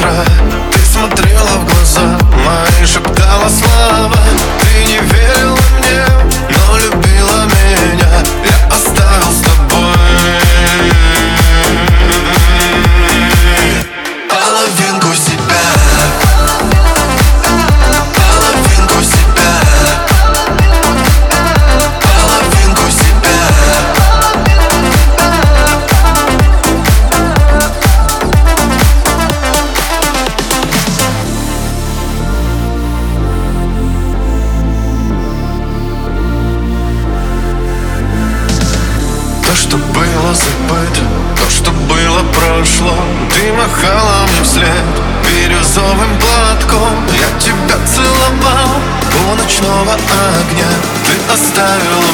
утра забыть То, что было прошло Ты махала мне вслед Бирюзовым платком. Я тебя целовал У ночного огня Ты оставила